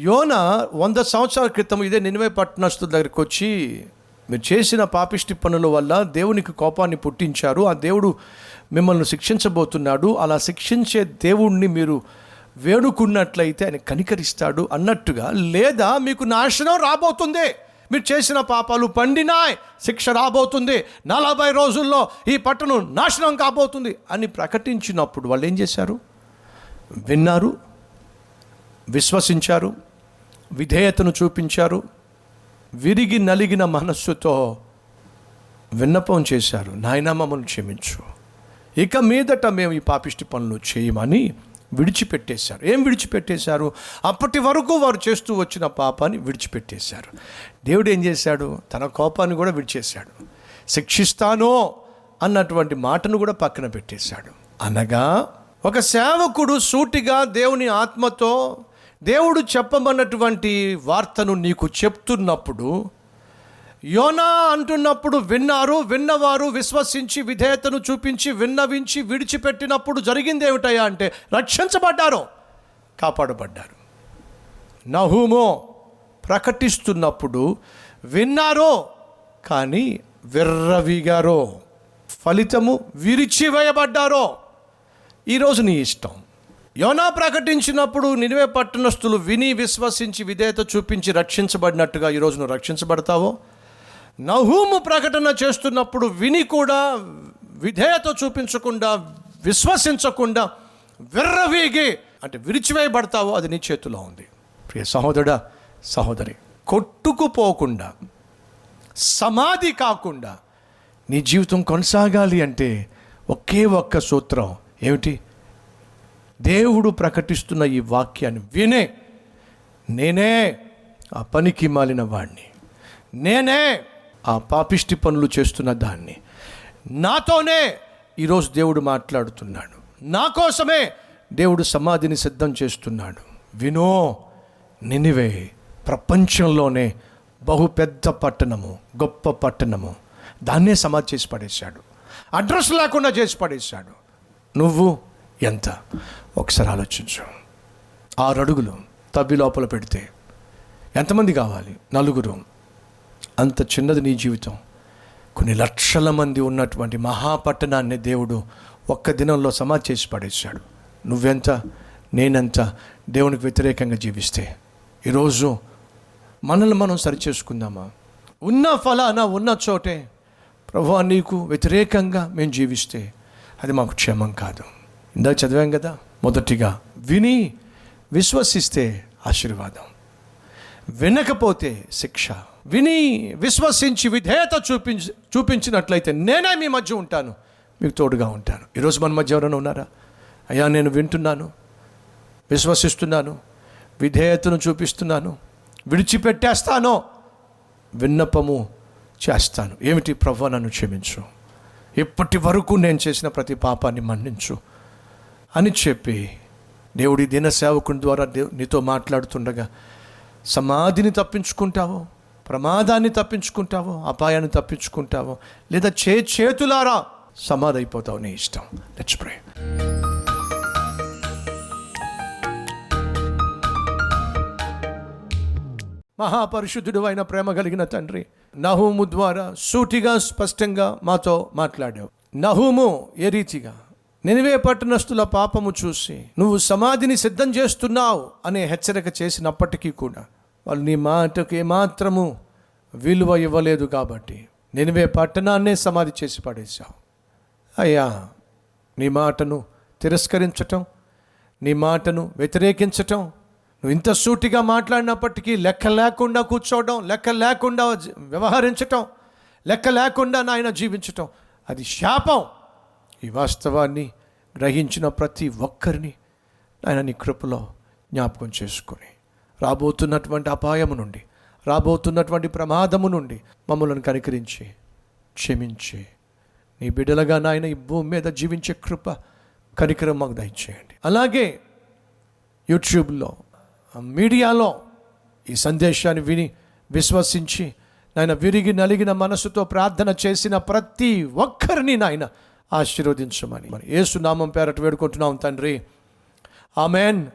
యోన వంద సంవత్సరాల క్రితం ఇదే నినివే పట్టణస్తుల దగ్గరికి వచ్చి మీరు చేసిన పాపిష్టి పనుల వల్ల దేవునికి కోపాన్ని పుట్టించారు. ఆ దేవుడు మిమ్మల్ని శిక్షించబోతున్నాడు. అలా శిక్షించే దేవుణ్ణి మీరు వేడుకున్నట్లయితే ఆయన కనికరిస్తాడు అన్నట్టుగా లేదా మీకు నాశనం రాబోతుంది. మీరు చేసిన పాపాలు పండినాయ్ శిక్ష రాబోతుంది. నలభై రోజుల్లో ఈ పట్టణం నాశనం కాబోతుంది అని ప్రకటించినప్పుడు వాళ్ళు ఏం చేశారు? విన్నారు విశ్వసించారు. విధేయతను చూపించారు. విరిగి నలిగిన మనస్సుతో విన్నపం చేశారు. నాయనా మమ్మల్ని క్షమించు. ఇక మీదట మేము ఈ పాపిష్టి పనులు చేయమని విడిచిపెట్టేశారు. ఏం విడిచిపెట్టేశారు? అప్పటి వరకు వారు చేస్తూ వచ్చిన పాపాన్ని విడిచిపెట్టేశారు. దేవుడు ఏం చేశాడు? తన కోపాన్ని కూడా విడిచేశాడు. శిక్షిస్తానో అన్నటువంటి మాటను కూడా పక్కన పెట్టేశాడు. అనగా ఒక సేవకుడు సూటిగా దేవుని ఆత్మతో దేవుడు చెప్పమన్నటువంటి వార్తను నీకు చెప్తున్నప్పుడు యోనా అంటున్నప్పుడు విన్నారు విన్నవారు విశ్వసించి విధేయతను చూపించి విన్నవించి విడిచిపెట్టినప్పుడు జరిగింది ఏమిటయా అంటే రక్షించబడ్డారు కాపాడబడ్డారు. నహూమో ప్రకటిస్తున్నప్పుడు విన్నారో కానీ విర్రవిగారో ఫలితము విరిచివేయబడ్డారో ఈరోజు నీ ఇష్టం. యోనా ప్రకటించినప్పుడు నినివే పట్టణస్థులు విని విశ్వసించి విధేయత చూపించి రక్షించబడినట్టుగా ఈరోజు నువ్వు రక్షించబడతావో? నహూము ప్రకటన చేస్తున్నప్పుడు విని కూడా విధేయత చూపించకుండా విశ్వసించకుండా విర్రవీగి అంటే విరిచివేయబడతావో అది నీ చేతిలో ఉంది. ప్రియ సహోదరుడా సహోదరి కొట్టుకుపోకుండా సమాధి కాకుండా నీ జీవితం కొనసాగాలి అంటే ఒకే ఒక్క సూత్రం ఏమిటి? దేవుడు ప్రకటిస్తున్న ఈ వాక్యాన్ని వినే. నేనే ఆ పనికి మాలిన వాణ్ణి. నేనే ఆ పాపిష్టి పనులు చేస్తున్న దాన్ని. నాతోనే ఈరోజు దేవుడు మాట్లాడుతున్నాడు. నా కోసమే దేవుడు సమాధిని సిద్ధం చేస్తున్నాడు. వినో నినివే ప్రపంచంలోనే బహు పెద్ద పట్టణము గొప్ప పట్టణము. దాన్నే సమాధి చేసి పడేశాడు. అడ్రస్ లేకుండా చేసి పడేశాడు. నువ్వు ఎంత? ఒకసారి ఆలోచించు. ఆరు అడుగులు తవ్వి లోపల పెడితే ఎంతమంది కావాలి? నలుగురు. అంత చిన్నది నీ జీవితం. కొన్ని లక్షల మంది ఉన్నటువంటి మహాపట్టణాన్ని దేవుడు ఒక్క దినంలో సమాధి చేసి పడేశాడు. నువ్వెంత? నేనెంత? దేవునికి వ్యతిరేకంగా జీవిస్తే. ఈరోజు మనల్ని మనం సరిచేసుకుందామా? ఉన్న ఫలానా ఉన్న చోటే. ప్రభు నీకు వ్యతిరేకంగా మేము జీవిస్తే అది మాకు క్షేమం కాదు. ఇందాక చదివాం కదా మొదటిగా. విని విశ్వసిస్తే ఆశీర్వాదం. వినకపోతే శిక్ష. విని విశ్వసించి విధేయత చూపించి చూపించినట్లయితే నేనే మీ మధ్య ఉంటాను. మీకు తోడుగా ఉంటాను. ఈరోజు మన మధ్య ఎవరైనా ఉన్నారా? అయ్యా నేను వింటున్నాను. విశ్వసిస్తున్నాను. విధేయతను చూపిస్తున్నాను. విడిచిపెట్టేస్తాను. విన్నపము చేస్తాను. ఏమిటి? ప్రభు నన్ను క్షమించు. ఇప్పటి వరకు నేను చేసిన ప్రతి పాపాన్ని మన్నించు. అని చెప్పి దేవుడి దిన సేవకుని ద్వారా దేవు నీతో మాట్లాడుతుండగా సమాధిని తప్పించుకుంటావో ప్రమాదాన్ని తప్పించుకుంటావో అపాయాన్ని తప్పించుకుంటావో లేదా చే చేతులారా సమాధి అయిపోతావు నీ ఇష్టం. లెట్స్ ప్రే మహాపరిశుద్ధుడు అయిన ప్రేమ కలిగిన తండ్రి నహూము ద్వారా సూటిగా స్పష్టంగా మాతో మాట్లాడావు. నహూము ఏ రీతిగా? నినివే పట్టణస్థుల పాపము చూసి నువ్వు సమాధిని సిద్ధం చేస్తున్నావు అనే హెచ్చరిక చేసినప్పటికీ కూడా వాళ్ళు నీ మాటకు ఏమాత్రము విలువ ఇవ్వలేదు కాబట్టి నినివే పట్టణాన్నే సమాధి చేసి పడేశావు. అయ్యా నీ మాటను తిరస్కరించటం నీ మాటను వ్యతిరేకించటం నువ్వు ఇంత సూటిగా మాట్లాడినప్పటికీ లెక్క లేకుండా కూర్చోవడం లెక్క లేకుండా వ్యవహరించటం లెక్క లేకుండా నాయన జీవించటం అది శాపం. ఈ వాస్తవాన్ని గ్రహించిన ప్రతి ఒక్కరిని ఆయన నీ కృపలో జ్ఞాపకం చేసుకొని రాబోతున్నటువంటి అపాయము నుండి రాబోతున్నటువంటి ప్రమాదము నుండి మమ్మల్ని కనికరించి క్షమించి నీ బిడ్డలుగా నాయన ఈ భూమి మీద జీవించే కృప కనికరం మాకు దయచేయండి. అలాగే యూట్యూబ్లో మీడియాలో ఈ సందేశాన్ని విని విశ్వసించి నాయన విరిగి నలిగిన మనసుతో ప్రార్థన చేసిన ప్రతి ఒక్కరిని నాయన ఆశీర్వదించమని. మరి ఏసునామం పేరట వేడుకుంటున్నాం తండ్రి. ఆమెన్.